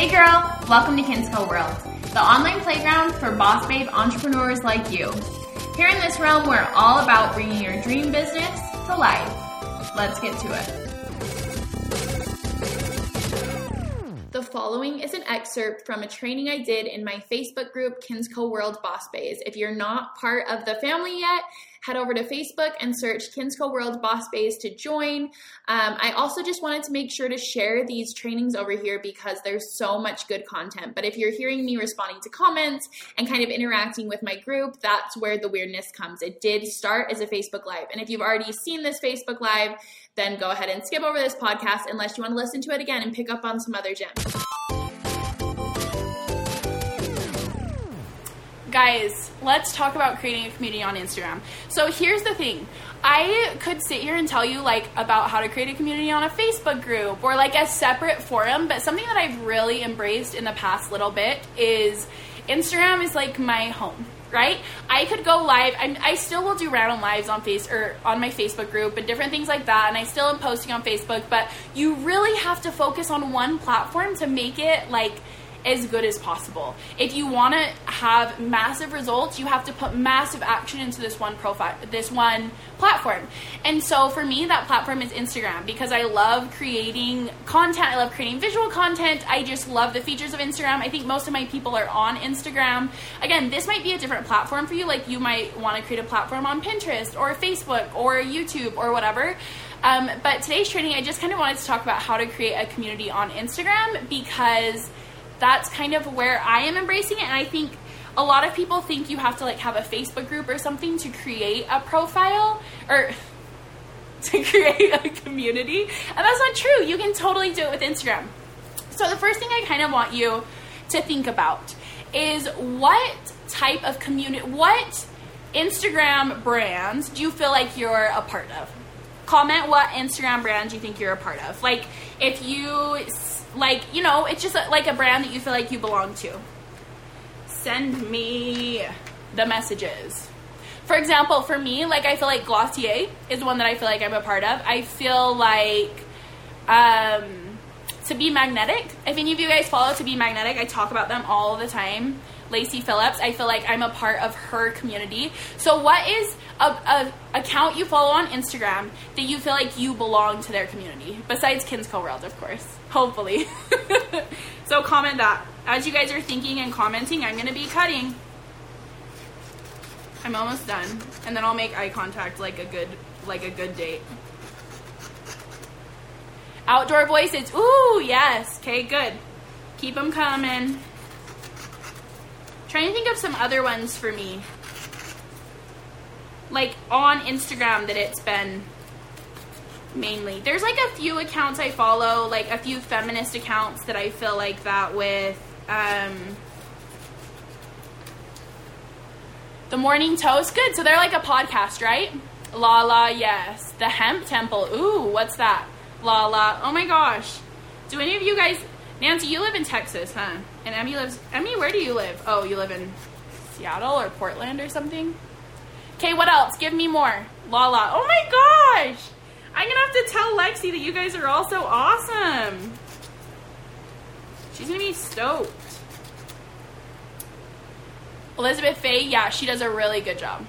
Hey girl, welcome to Kinsco World, the online playground for boss babe entrepreneurs like you. Here in this realm, we're all about bringing your dream business to life. Let's get to it. Following is an excerpt from a training I did in my Facebook group, Kinsco World Boss Bays. If you're not part of the family yet, head over to Facebook and search Kinsco World Boss Bays to join. Um, I also just wanted to make sure to share these trainings over here because there's so much good content. But if you're hearing me responding to comments and kind of interacting with my group, that's where the weirdness comes. It did start as a Facebook Live. And if you've already seen this Facebook Live, then go ahead and skip over this podcast unless you want to listen to it again and pick up on some other gems. Guys, let's talk about creating a community on Instagram. So here's the thing. I could sit here and tell you like about how to create a community on a Facebook group or like a separate forum, but something that I've really embraced in the past little bit is Instagram is like my home right? I could go live. I'm, i still will do random lives on face or on my Facebook group and different things like that, and I still am posting on Facebook. But you really have to focus on one platform to make it like as good as possible. If you want to have massive results, you have to put massive action into this one profile, this one platform. And so for me, that platform is Instagram because I love creating content. I love creating visual content. I just love the features of Instagram. I think most of my people are on Instagram. Again, this might be a different platform for you. Like you might want to create a platform on Pinterest or Facebook or YouTube or whatever. Um, but today's training, I just kind of wanted to talk about how to create a community on Instagram because that's kind of where I am embracing it. And I think a lot of people think you have to like have a Facebook group or something to create a profile or to create a community. And that's not true. You can totally do it with Instagram. So the first thing I kind of want you to think about is what type of community, what Instagram brands do you feel like you're a part of? Comment what Instagram brand you think you're a part of. Like if you like you know it's just like a brand that you feel like you belong to send me the messages for example for me like i feel like glossier is one that i feel like i'm a part of i feel like um, to be magnetic if any of you guys follow to be magnetic i talk about them all the time Lacy Phillips. I feel like I'm a part of her community. So, what is a, a, account you follow on Instagram that you feel like you belong to their community besides Kinsco World, of course? Hopefully. so comment that. As you guys are thinking and commenting, I'm gonna be cutting. I'm almost done, and then I'll make eye contact like a good like a good date. Outdoor voices. Ooh, yes. Okay, good. Keep them coming. Trying to think of some other ones for me. Like on Instagram that it's been mainly. There's like a few accounts I follow, like a few feminist accounts that I feel like that with. Um, the Morning Toast, good. So they're like a podcast, right? La La, yes. The Hemp Temple, ooh, what's that? La La, oh my gosh. Do any of you guys, Nancy, you live in Texas, huh? And Emmy lives, Emmy, where do you live? Oh, you live in Seattle or Portland or something? Okay, what else? Give me more. La La, oh my gosh! I'm gonna have to tell Lexi that you guys are all so awesome. She's gonna be stoked. Elizabeth Faye, yeah, she does a really good job.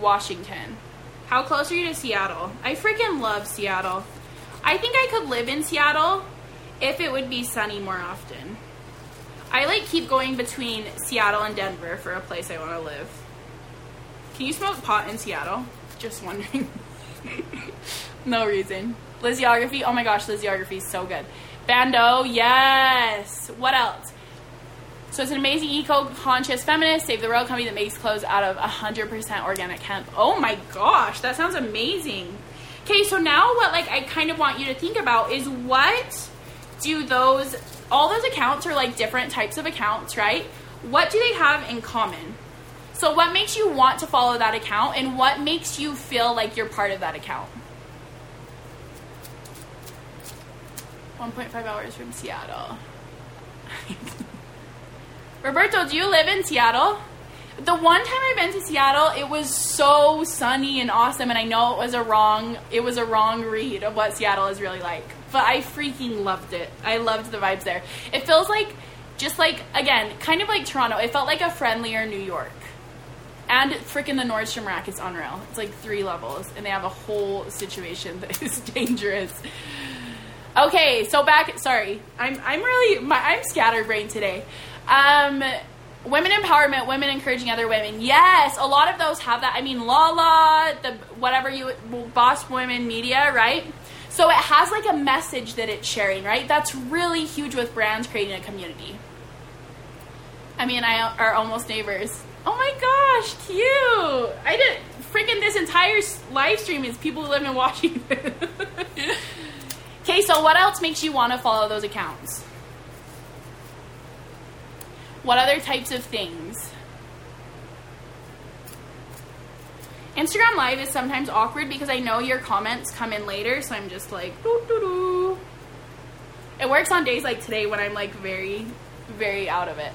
Washington. How close are you to Seattle? I freaking love Seattle. I think I could live in Seattle if it would be sunny more often. I like keep going between Seattle and Denver for a place I want to live. Can you smoke pot in Seattle? Just wondering. no reason. Lizziography. Oh my gosh, Lizziography is so good. Bando. Yes. What else? So it's an amazing eco-conscious feminist save the world company that makes clothes out of 100% organic hemp. Oh my gosh, that sounds amazing. Okay, so now what like I kind of want you to think about is what do those all those accounts are like different types of accounts, right? What do they have in common? So what makes you want to follow that account and what makes you feel like you're part of that account? 1.5 hours from Seattle. Roberto, do you live in Seattle? The one time I've been to Seattle, it was so sunny and awesome, and I know it was a wrong it was a wrong read of what Seattle is really like. But I freaking loved it. I loved the vibes there. It feels like just like again, kind of like Toronto. It felt like a friendlier New York. And freaking the Nordstrom rack is unreal. It's like three levels, and they have a whole situation that is dangerous. Okay, so back. Sorry, I'm I'm really my, I'm scatterbrained today. Um, women empowerment, women encouraging other women. Yes, a lot of those have that. I mean, Lala, the whatever you boss women media, right? So it has like a message that it's sharing, right? That's really huge with brands creating a community. I mean, I are almost neighbors. Oh my gosh, cute! I did freaking this entire live stream is people who live in Washington. okay, so what else makes you want to follow those accounts? What other types of things? Instagram Live is sometimes awkward because I know your comments come in later, so I'm just like, doo doo doo. It works on days like today when I'm like very, very out of it.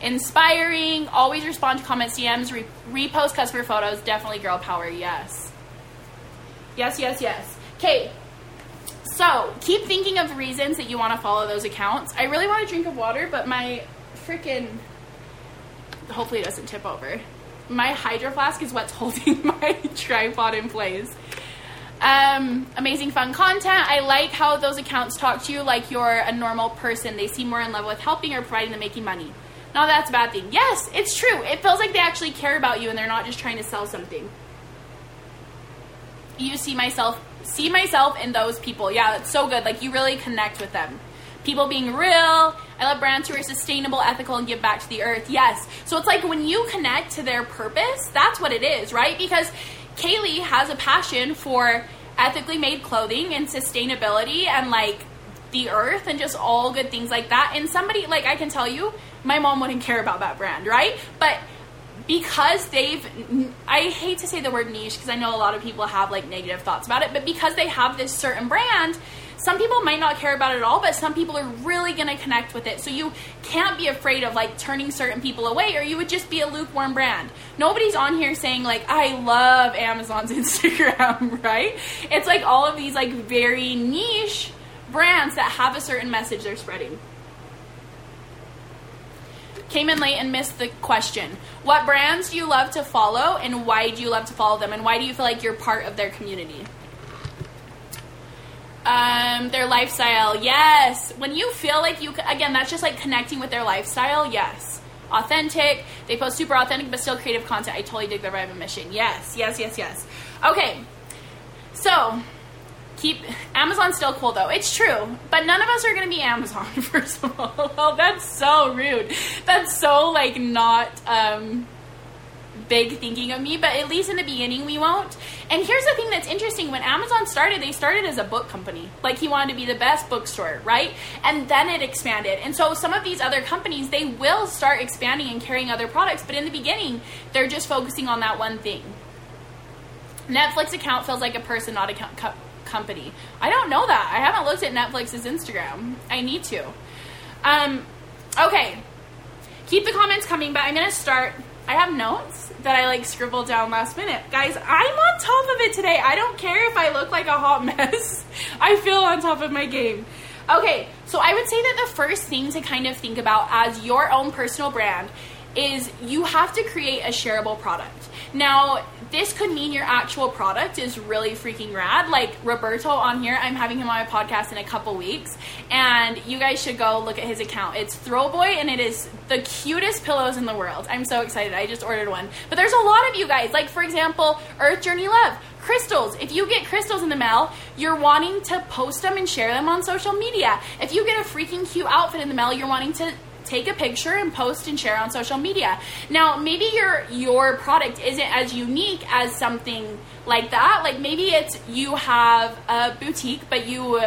Inspiring, always respond to comments, DMs, re- repost customer photos, definitely girl power, yes. Yes, yes, yes. Okay, so keep thinking of reasons that you want to follow those accounts. I really want a drink of water, but my freaking. Hopefully, it doesn't tip over. My hydro flask is what's holding my tripod in place. Um, amazing fun content. I like how those accounts talk to you like you're a normal person. They seem more in love with helping or providing than making money. No, that's a bad thing. Yes, it's true. It feels like they actually care about you and they're not just trying to sell something. You see myself see myself in those people. Yeah, it's so good. Like you really connect with them. People being real. I love brands who are sustainable, ethical, and give back to the earth. Yes. So it's like when you connect to their purpose, that's what it is, right? Because Kaylee has a passion for ethically made clothing and sustainability and like the earth and just all good things like that. And somebody, like, I can tell you, my mom wouldn't care about that brand, right? But because they've I hate to say the word niche because I know a lot of people have like negative thoughts about it, but because they have this certain brand, some people might not care about it at all, but some people are really going to connect with it. So you can't be afraid of like turning certain people away or you would just be a lukewarm brand. Nobody's on here saying like I love Amazon's Instagram, right? It's like all of these like very niche brands that have a certain message they're spreading came in late and missed the question. What brands do you love to follow and why do you love to follow them and why do you feel like you're part of their community? Um, their lifestyle, yes. When you feel like you, again, that's just like connecting with their lifestyle, yes. Authentic, they post super authentic but still creative content. I totally dig their vibe and mission. Yes, yes, yes, yes. Okay, so keep Amazon's still cool though. It's true, but none of us are gonna be Amazon. First of all, well, that's so rude. That's so like not um, big thinking of me. But at least in the beginning, we won't. And here's the thing that's interesting: when Amazon started, they started as a book company. Like he wanted to be the best bookstore, right? And then it expanded. And so some of these other companies, they will start expanding and carrying other products. But in the beginning, they're just focusing on that one thing. Netflix account feels like a person, not a co- company. I don't know that. I haven't looked at Netflix's Instagram. I need to. Um, okay. Keep the comments coming, but I'm going to start. I have notes that I like scribbled down last minute. Guys, I'm on top of it today. I don't care if I look like a hot mess. I feel on top of my game. Okay, so I would say that the first thing to kind of think about as your own personal brand is you have to create a shareable product. Now, this could mean your actual product is really freaking rad. Like Roberto on here, I'm having him on my podcast in a couple weeks, and you guys should go look at his account. It's Throwboy, and it is the cutest pillows in the world. I'm so excited. I just ordered one. But there's a lot of you guys. Like for example, Earth Journey Love. Crystals. If you get crystals in the mail, you're wanting to post them and share them on social media. If you get a freaking cute outfit in the mail, you're wanting to take a picture and post and share on social media. Now, maybe your your product isn't as unique as something like that. Like maybe it's you have a boutique, but you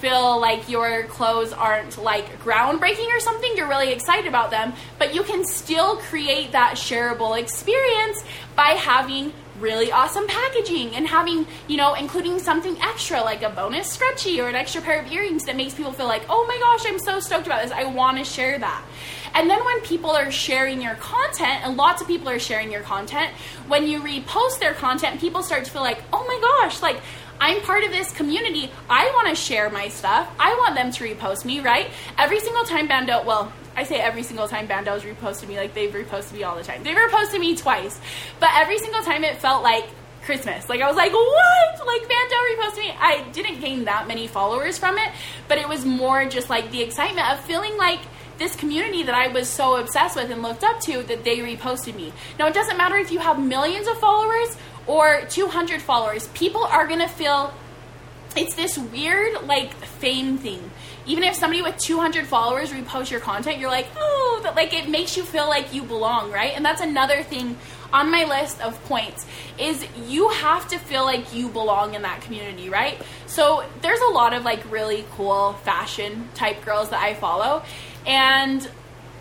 feel like your clothes aren't like groundbreaking or something, you're really excited about them, but you can still create that shareable experience by having really awesome packaging and having, you know, including something extra like a bonus scrunchie or an extra pair of earrings that makes people feel like, oh my gosh, I'm so stoked about this. I want to share that. And then when people are sharing your content, and lots of people are sharing your content, when you repost their content, people start to feel like, oh my gosh, like I'm part of this community. I want to share my stuff. I want them to repost me, right? Every single time Bando, well, I say every single time Bando's reposted me, like they've reposted me all the time. They've reposted me twice. But every single time it felt like Christmas. Like I was like, what? Like Bando reposted me. I didn't gain that many followers from it, but it was more just like the excitement of feeling like this community that I was so obsessed with and looked up to that they reposted me. Now it doesn't matter if you have millions of followers or 200 followers. People are to feel it's this weird like fame thing. Even if somebody with 200 followers reposts your content, you're like, oh, like it makes you feel like you belong, right? And that's another thing on my list of points is you have to feel like you belong in that community, right? So there's a lot of like really cool fashion type girls that I follow, and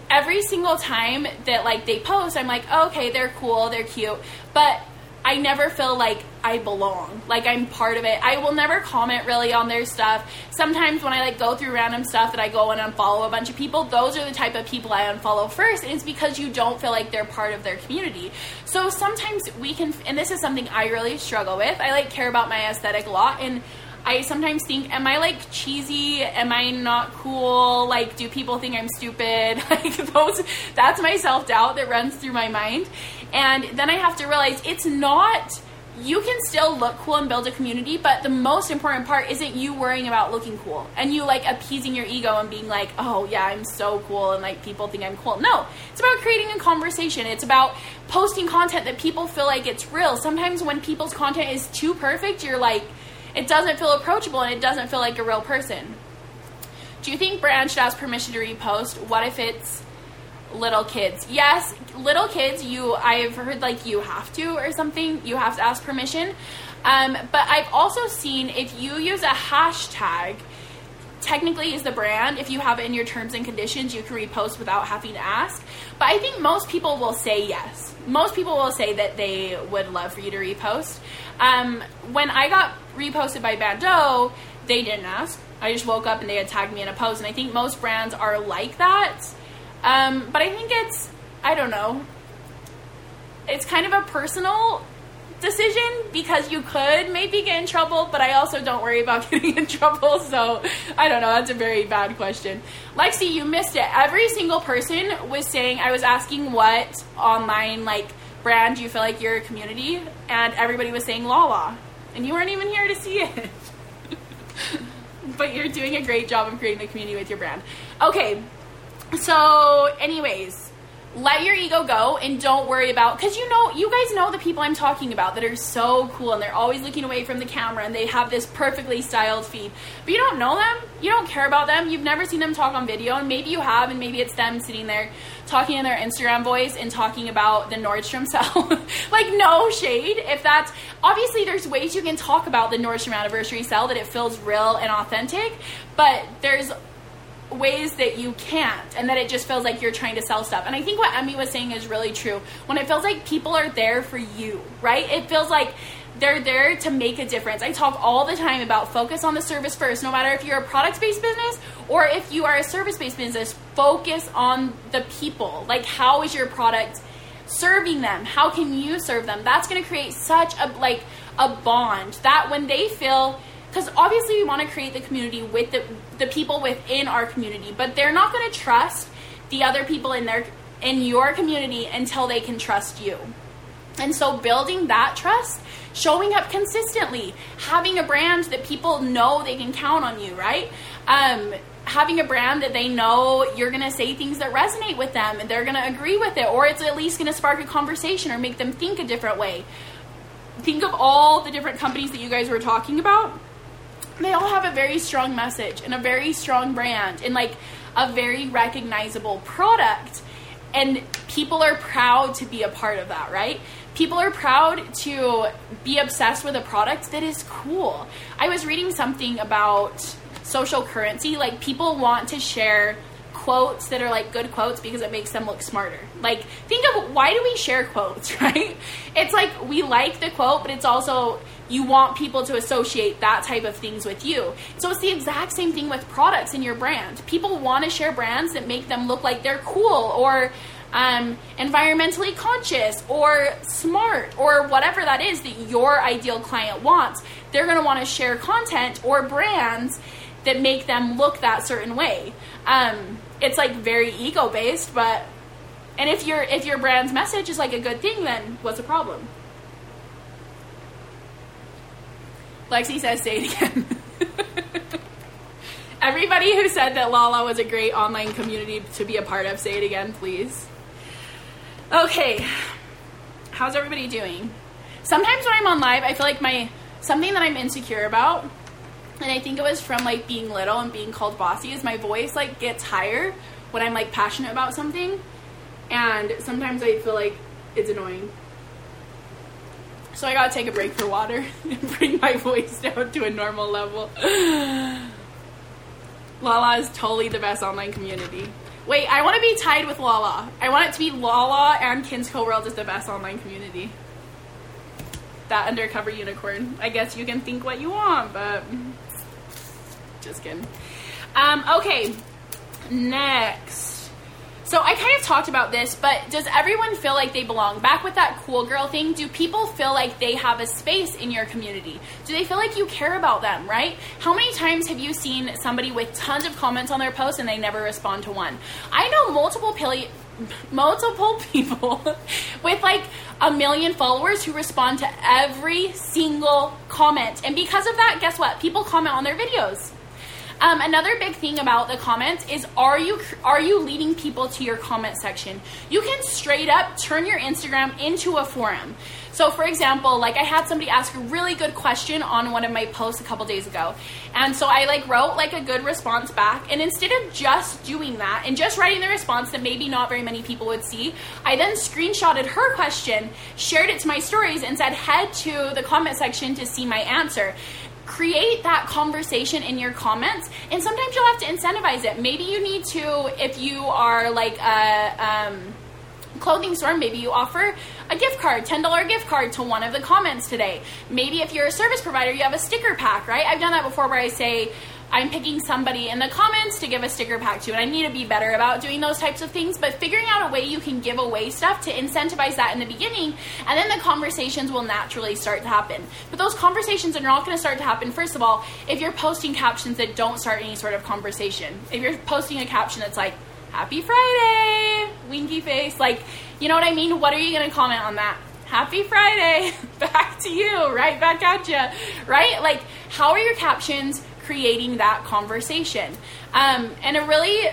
every single time that like they post, I'm like, oh, okay, they're cool, they're cute, but I never feel like I belong. Like I'm part of it. I will never comment really on their stuff. Sometimes when I like go through random stuff that I go and unfollow a bunch of people, those are the type of people I unfollow first. And it's because you don't feel like they're part of their community. So sometimes we can, and this is something I really struggle with. I like care about my aesthetic a lot and I sometimes think, am I like cheesy? Am I not cool? Like, do people think I'm stupid? Like, those, that's my self doubt that runs through my mind. And then I have to realize it's not, you can still look cool and build a community, but the most important part isn't you worrying about looking cool and you like appeasing your ego and being like, oh yeah, I'm so cool and like people think I'm cool. No, it's about creating a conversation. It's about posting content that people feel like it's real. Sometimes when people's content is too perfect, you're like, it doesn't feel approachable and it doesn't feel like a real person. Do you think brand should ask permission to repost? What if it's little kids? Yes, little kids, you I've heard like you have to or something, you have to ask permission. Um, but I've also seen if you use a hashtag, technically is the brand. If you have it in your terms and conditions, you can repost without having to ask. But I think most people will say yes. Most people will say that they would love for you to repost. Um, when I got reposted by Bando, they didn't ask. I just woke up and they had tagged me in a post, and I think most brands are like that. Um, but I think it's, I don't know, it's kind of a personal decision because you could maybe get in trouble, but I also don't worry about getting in trouble. So I don't know. That's a very bad question. Lexi, you missed it. Every single person was saying, I was asking what online like brand you feel like you're a community, and everybody was saying Lala, and you weren't even here to see it. but you're doing a great job of creating a community with your brand. Okay, so anyways let your ego go and don't worry about because you know you guys know the people i'm talking about that are so cool and they're always looking away from the camera and they have this perfectly styled feed. But you don't know them. You don't care about them. You've never seen them talk on video and maybe you have and maybe it's them sitting there talking in their instagram voice and talking about the nordstrom sale like no shade if that's obviously there's ways you can talk about the nordstrom anniversary sale that it feels real and authentic but there's ways that you can't and that it just feels like you're trying to sell stuff. And I think what Emmy was saying is really true. When it feels like people are there for you, right? It feels like they're there to make a difference. I talk all the time about focus on the service first, no matter if you're a product based business or if you are a service based business, focus on the people. Like, how is your product serving them? How can you serve them? That's going to create such a, like, a bond that when they feel because obviously we want to create the community with the, the people within our community but they're not going to trust the other people in their in your community until they can trust you. And so building that trust showing up consistently having a brand that people know they can count on you right? Um, having a brand that they know you're going to say things that resonate with them and they're going to agree with it or it's at least going to spark a conversation or make them think a different way. Think of all the different companies that you guys were talking about they all have a very strong message and a very strong brand and like a very recognizable product and people are proud to be a part of that right people are proud to be obsessed with a product that is cool i was reading something about social currency like people want to share quotes that are like good quotes because it makes them look smarter. Like, think of why do we share quotes, right? It's like we like the quote, but it's also you want people to associate that type of things with you. So it's the exact same thing with products in your brand. People want to share brands that make them look like they're cool or um, environmentally conscious or smart or whatever that is that your ideal client wants. They're going to want to share content or brands that make them look that certain way. Um, it's like very ego based, but and if your if your brand's message is like a good thing, then what's the problem? Lexi says, "Say it again." Everybody who said that Lala was a great online community to be a part of, say it again, please. Okay, how's everybody doing? Sometimes when I'm on live, I feel like my something that I'm insecure about, and I think it was from like being little and being called bossy, is my voice like gets higher when I'm like passionate about something, and sometimes I feel like it's annoying. So I gotta take a break for water and bring my voice down to a normal level. Lala is totally the best online community. Wait, I want to be tied with Lala. I want it to be Lala and Kinsco World is the best online community. That undercover unicorn. I guess you can think what you want, but just kidding. Um, okay, next. So I kind of talked about this, but does everyone feel like they belong? Back with that cool girl thing, do people feel like they have a space in your community? Do they feel like you care about them, right? How many times have you seen somebody with tons of comments on their post and they never respond to one? I know multiple pili- multiple people with like a million followers who respond to every single comment. And because of that, guess what? People comment on their videos. Um, another big thing about the comments is are you are you leading people to your comment section? You can straight up turn your Instagram into a forum. So, for example, like I had somebody ask a really good question on one of my posts a couple days ago, and so I like wrote like a good response back. And instead of just doing that and just writing the response that maybe not very many people would see, I then screenshotted her question, shared it to my stories, and said head to the comment section to see my answer create that conversation in your comments and sometimes you'll have to incentivize it. Maybe you need to if you are like a um, clothing store maybe you offer a gift card $10 gift card to one of the comments today. Maybe if you're a service provider you have a sticker pack right? I've done that before where i say I'm picking somebody in the comments to give a sticker pack to, and I need to be better about doing those types of things. But figuring out a way you can give away stuff to incentivize that in the beginning, and then the conversations will naturally start to happen. But those conversations are not going to start to happen, first of all, if you're posting captions that don't start any sort of conversation. If you're posting a caption that's like, Happy Friday, winky face, like, you know what I mean? What are you going to comment on that? Happy Friday, back to you, right back at you, right? Like, how are your captions? Creating that conversation. Um, and a really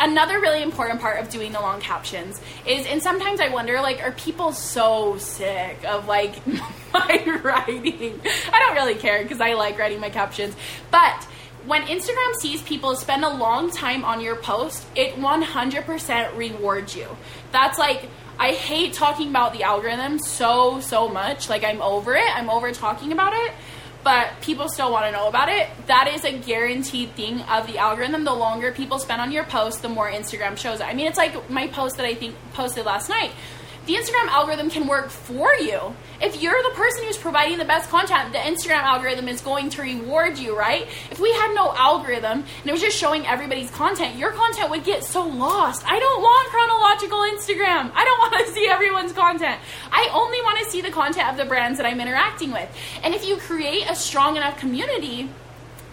another really important part of doing the long captions is and sometimes i wonder like are people so sick of like my writing? I don't really care because i like writing my captions. But when instagram sees people spend a long time on your post it 100% rewards you. That's like i hate talking about the algorithm so so much. Like i'm over it. I'm over talking about it but people still want to know about it. That is a guaranteed thing of the algorithm. The longer people spend on your post, the more Instagram shows it. I mean, it's like my post that I think posted last night the Instagram algorithm can work for you. If you're the person who's providing the best content, the Instagram algorithm is going to reward you, right? If we had no algorithm and it was just showing everybody's content, your content would get so lost. I don't want chronological Instagram. I don't want to see everyone's content. I only want to see the content of the brands that I'm interacting with. And if you create a strong enough community,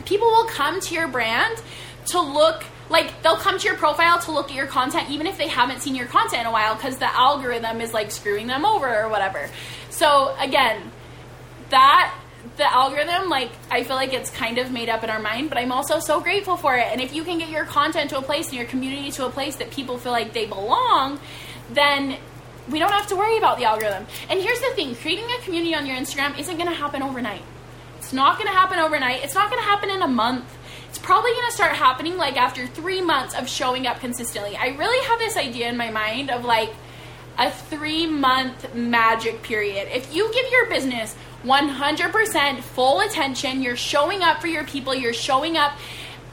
people will come to your brand to look like they'll come to your profile to look at your content even if they haven't seen your content in a while because the algorithm is like screwing them over or whatever. So again, that the algorithm like I feel like it's kind of made up in our mind, but I'm also so grateful for it. And if you can get your content to a place and your community to a place that people feel like they belong, then we don't have to worry about the algorithm. And here's the thing, creating a community on your Instagram isn't going to happen overnight. It's not going to happen overnight. It's not going to happen in a month it's probably going to start happening like after three months of showing up consistently. I really have this idea in my mind of like a three month magic period. If you give your business 100% full attention, you're showing up for your people, you're showing up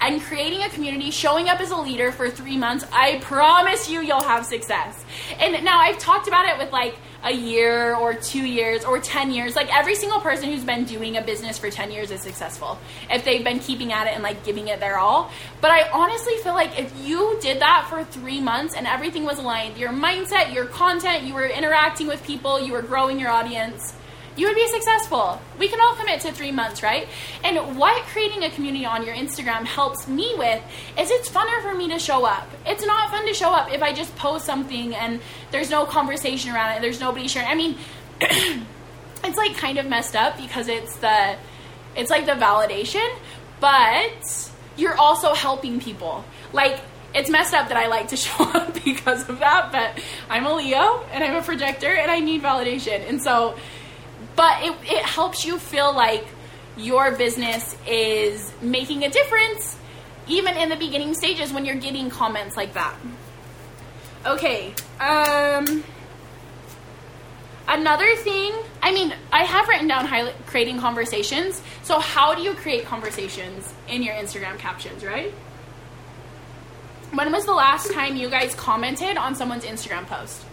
and creating a community, showing up as a leader for three months, I promise you, you'll have success. And now I've talked about it with like a year or two years or 10 years. Like every single person who's been doing a business for 10 years is successful if they've been keeping at it and like giving it their all. But I honestly feel like if you did that for three months and everything was aligned, your mindset, your content, you were interacting with people, you were growing your audience you would be successful. We can all commit to three months, right? And what creating a community on your Instagram helps me with is it's funner for me to show up. It's not fun to show up if I just post something and there's no conversation around it, there's nobody sharing. I mean, it's like kind of messed up because it's the it's like the validation, but you're also helping people. Like it's messed up that I like to show up because of that, but I'm a Leo and I'm a projector and I need validation. And so but it, it helps you feel like your business is making a difference even in the beginning stages when you're getting comments like that. Okay, um, another thing, I mean, I have written down creating conversations. So, how do you create conversations in your Instagram captions, right? When was the last time you guys commented on someone's Instagram post?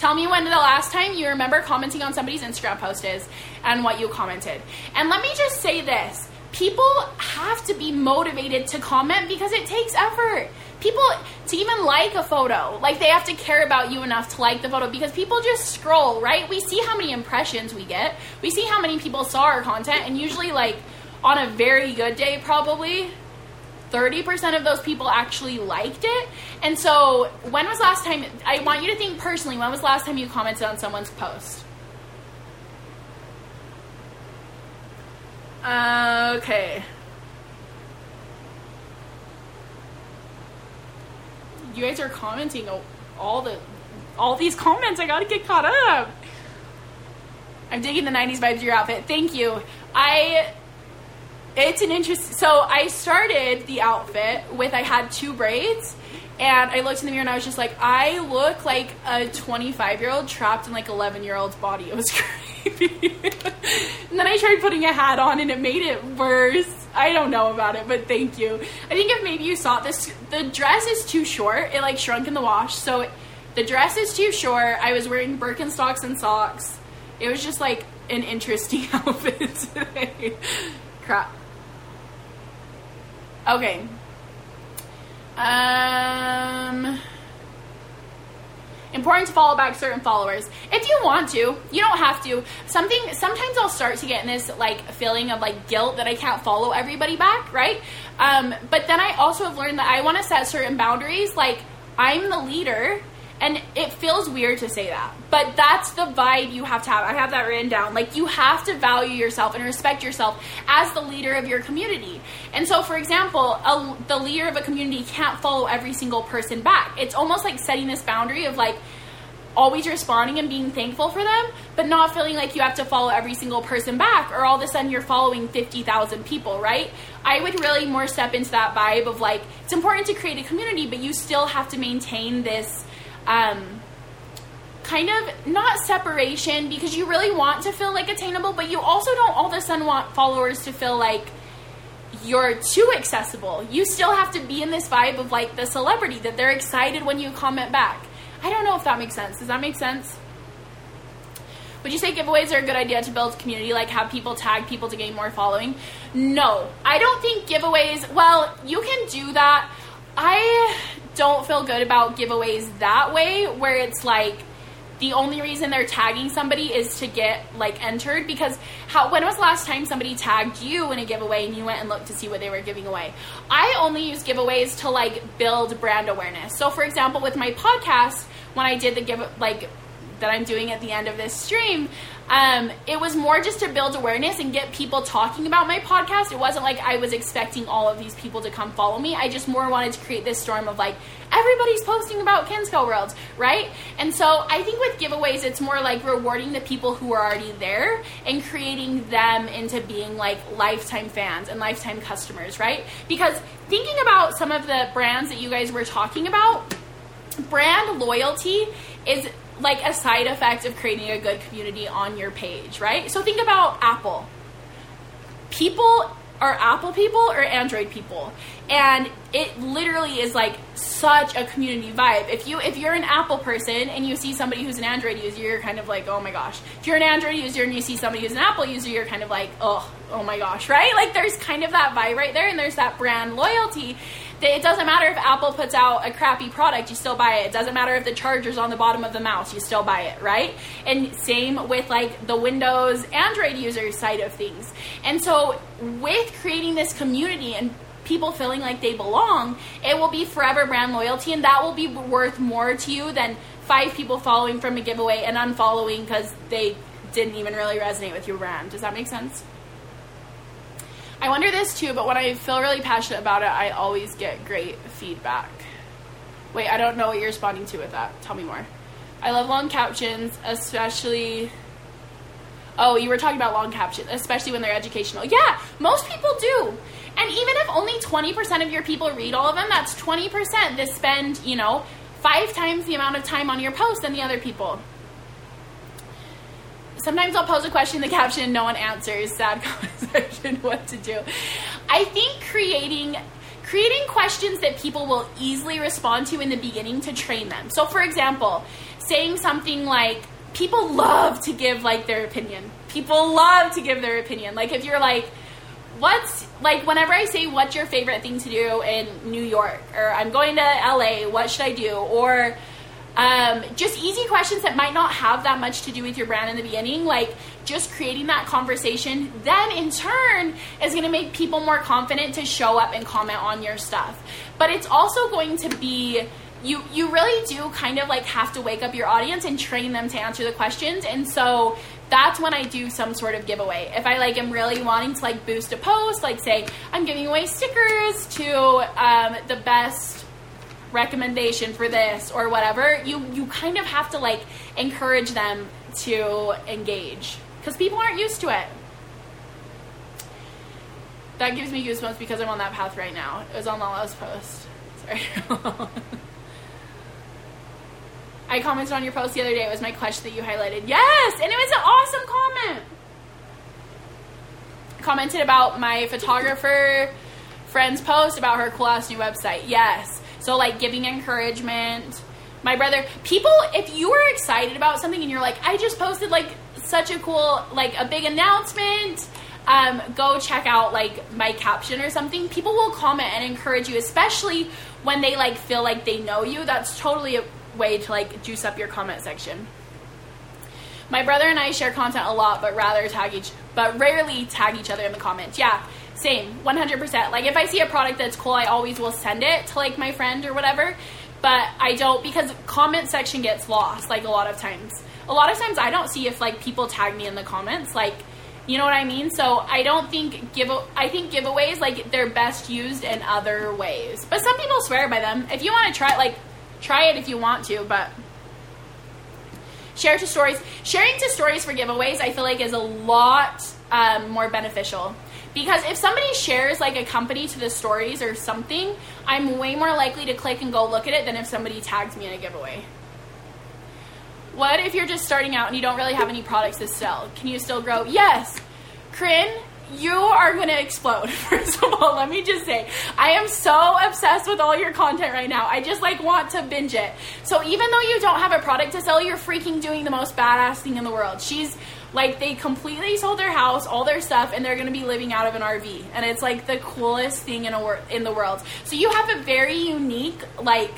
Tell me when the last time you remember commenting on somebody's Instagram post is and what you commented. And let me just say this people have to be motivated to comment because it takes effort. People to even like a photo, like they have to care about you enough to like the photo because people just scroll, right? We see how many impressions we get. We see how many people saw our content and usually like on a very good day probably 30% of those people actually liked it. And so, when was last time, I want you to think personally, when was last time you commented on someone's post? Okay. You guys are commenting all the all these comments. I gotta get caught up. I'm digging the 90s vibes of your outfit. Thank you. I it's an interest. So I started the outfit with I had two braids, and I looked in the mirror and I was just like, I look like a 25 year old trapped in like 11 year old's body. It was creepy. and then I tried putting a hat on, and it made it worse. I don't know about it, but thank you. I think if maybe you saw this, the dress is too short. It like shrunk in the wash, so it, the dress is too short. I was wearing Birkenstocks and socks. It was just like an interesting outfit today. Crap. Okay. Um important to follow back certain followers. If you want to you don't have to. Something sometimes i'll start to get in this like feeling of like guilt that i can't follow everybody back right? Um, but then i also have learned that i want to set certain boundaries. Like i'm the leader and it feels weird to say that, but that's the vibe you have to have. I have that written down. Like, you have to value yourself and respect yourself as the leader of your community. And so, for example, a, the leader of a community can't follow every single person back. It's almost like setting this boundary of like, always responding and being thankful for them, but not feeling like you have to follow every single person back or all of a sudden you're following 50,000 people, right? I would really more step into that vibe of like, it's important to create a community, but you still have to maintain this um, kind of not separation because you really want to feel like attainable, but you also don't all of a sudden want followers to feel like you're too accessible. You still have to be in this vibe of like the celebrity that they're excited when you comment back. I don't know if that makes sense. Does that make sense? Would you say giveaways are a good idea to build community, like have people tag people to gain more following? No, I don't think giveaways, well, you can do that. I don't feel good about giveaways that way, where it's like the only reason they're tagging somebody is to get like entered because how when was the last time somebody tagged you in a giveaway and you went and looked to see what they were giving away? I only use giveaways to like build brand awareness. So for example with my podcast when i did the give like that i'm doing at the end of this stream um, it was more just to build awareness and get people talking about my podcast. It wasn't like I was expecting all of these people to come follow me. I just more wanted to create this storm of like, everybody's posting about Kinsco World, right? And so I think with giveaways, it's more like rewarding the people who are already there and creating them into being like lifetime fans and lifetime customers, right? Because thinking about some of the brands that you guys were talking about, brand loyalty is like a side effect of creating a good community on your page, right? So think about Apple. People are Apple people or Android people. And it literally is like such a community vibe. If you if you're an Apple person and you see somebody who's an Android user, you're kind of like, oh my gosh. If you're an Android user and you see somebody who's an Apple user, you're kind of like, oh, oh my gosh, right? Like there's kind of that vibe right there, and there's that brand loyalty. It doesn't matter if Apple puts out a crappy product, you still buy it. It doesn't matter if the charger's on the bottom of the mouse, you still buy it, right? And same with like the Windows Android user side of things. And so with creating this community and people feeling like they belong, it will be forever brand loyalty, and that will be worth more to you than five people following from a giveaway and unfollowing because they didn't even really resonate with your brand. Does that make sense? I wonder this too, but when I feel really passionate about it, I always get great feedback. Wait, I don't know what you're responding to with that. Tell me more. I love long captions, especially. Oh, you were talking about long captions, especially when they're educational. Yeah, most people do. And even if only 20% of your people read all of them, that's 20% that spend, you know, five times the amount of time on your post than the other people. Sometimes I'll pose a question in the caption and no one answers. Sad conversation, what to do. I think creating creating questions that people will easily respond to in the beginning to train them. So for example, saying something like people love to give like their opinion. People love to give their opinion. Like if you're like what's like whenever I say what's your favorite thing to do in New York or I'm going to LA, what should I do? Or um, just easy questions that might not have that much to do with your brand in the beginning, like just creating that conversation, then in turn is going to make people more confident to show up and comment on your stuff. But it's also going to be you you really do kind of like have to wake up your audience and train them to answer the questions. And so that's when I do some sort of giveaway. If I like am really wanting to like boost a post, like say I'm giving away stickers to um, the best recommendation for this or whatever, you you kind of have to like encourage them to engage because people aren't used to it. That gives me goosebumps because I'm on that path right now. It was on Lala's post. Sorry. I commented on your post the other day. It was my question that you highlighted. Yes, and it was an awesome comment. Commented about my photographer friend's post about her cool ass new website. Yes. So like giving encouragement. My brother, people, if you are excited about something and you're like, I just posted like such a cool, like a big announcement, um, go check out like my caption or something. People will comment and encourage you, especially when they like feel like they know you. That's totally a way to like juice up your comment section. My brother and I share content a lot, but rather tag each, but rarely tag each other in the comments. Yeah, same, 100%. Like if I see a product that's cool, I always will send it to like my friend or whatever. But I don't because comment section gets lost like a lot of times. A lot of times I don't see if like people tag me in the comments like you know what I mean? So I don't think give I think giveaways like they're best used in other ways. But some people swear by them. If you want to try like try it if you want to, but share to stories. Sharing to stories for giveaways I feel like is a lot um, more beneficial because if somebody shares like a company to the stories or something, I'm way more likely to click and go look at it than if somebody tags me in a giveaway. What if you're just starting out and you don't really have any products to sell? Can you still grow? Yes. Corinne, you are going to explode. First of all, let me just say, I am so obsessed with all your content right now. I just like want to binge it. So even though you don't have a product to sell, you're freaking doing the most badass thing in the world. She's like they completely sold their house, all their stuff, and they're going to be living out of an RV, and it's like the coolest thing in a wor- in the world. So you have a very unique like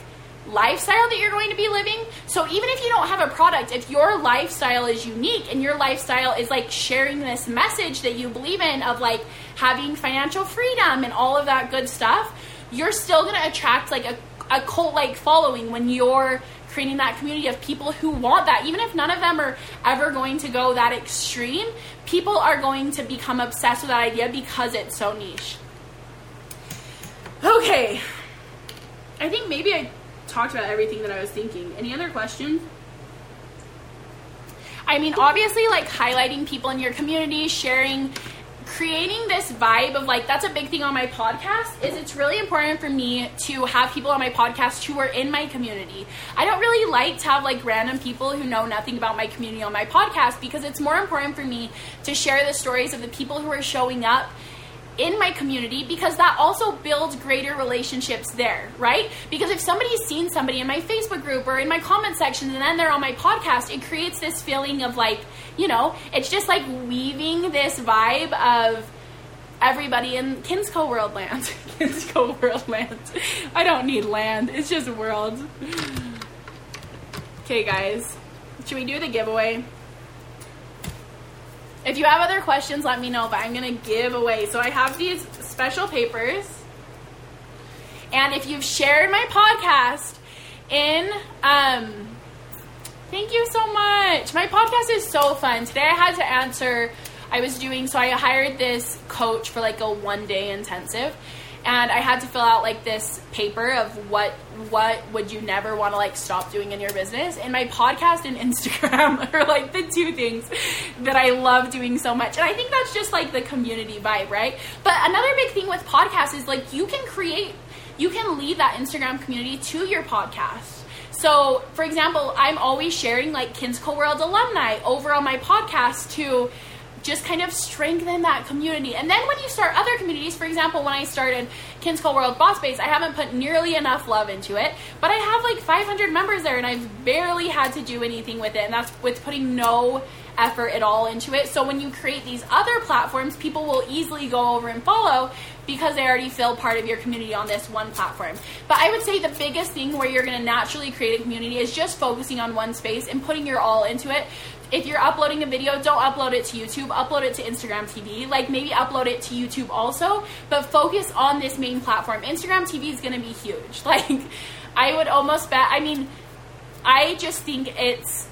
lifestyle that you're going to be living. So even if you don't have a product, if your lifestyle is unique and your lifestyle is like sharing this message that you believe in of like having financial freedom and all of that good stuff, you're still going to attract like a, a cult like following when you're creating that community of people who want that. Even if none of them are ever going to go that extreme, people are going to become obsessed with that idea because it's so niche. Okay. I think maybe I talked about everything that I was thinking. Any other questions? I mean, obviously, like highlighting people in your community, sharing creating this vibe of like that's a big thing on my podcast is it's really important for me to have people on my podcast who are in my community. I don't really like to have like random people who know nothing about my community on my podcast because it's more important for me to share the stories of the people who are showing up in my community because that also builds greater relationships there, right? Because if somebody's seen somebody in my Facebook group or in my comment section and then they're on my podcast, it creates this feeling of like, you know, it's just like weaving this vibe of everybody in Kinsco World Land. Kinsco World Land. I don't need land, it's just world. Okay, guys, should we do the giveaway? If you have other questions, let me know, but I'm going to give away. So I have these special papers. And if you've shared my podcast in, um, thank you so much. My podcast is so fun. Today I had to answer, I was doing, so I hired this coach for like a one day intensive and I had to fill out like this paper of what what would you never want to like stop doing in your business. And my podcast and Instagram are like the two things that I love doing so much. And I think that's just like the community vibe, right? But another big thing with podcasts is like you can create you can lead that Instagram community to your podcast. So, for example, I'm always sharing like Kinsco World alumni over on my podcast to just kind of strengthen that community. And then when you start other communities, for example, when I started Kinsco World Boss Base, I haven't put nearly enough love into it, but I have like 500 members there and I've barely had to do anything with it. And that's with putting no effort at all into it. So when you create these other platforms, people will easily go over and follow because they already feel part of your community on this one platform. But I would say the biggest thing where you're going to naturally create a community is just focusing on one space and putting your all into it if you're uploading a video, don't upload it to YouTube. Upload it to Instagram TV. Like maybe upload it to YouTube also, but focus on this main platform. Instagram TV is going to be huge. Like I would almost bet. I mean, I just think it's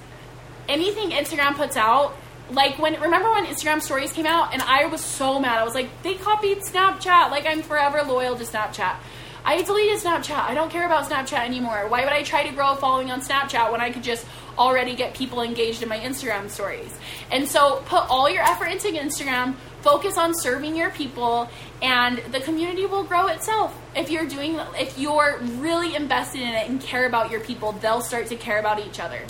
anything Instagram puts out. Like when remember when Instagram stories came out and I was so mad. I was like, they copied Snapchat. Like I'm forever loyal to Snapchat. I deleted Snapchat. I don't care about Snapchat anymore. Why would I try to grow a following on Snapchat when I could just already get people engaged in my Instagram stories? And so put all your effort into Instagram, focus on serving your people, and the community will grow itself. If you're doing if you're really invested in it and care about your people, they'll start to care about each other.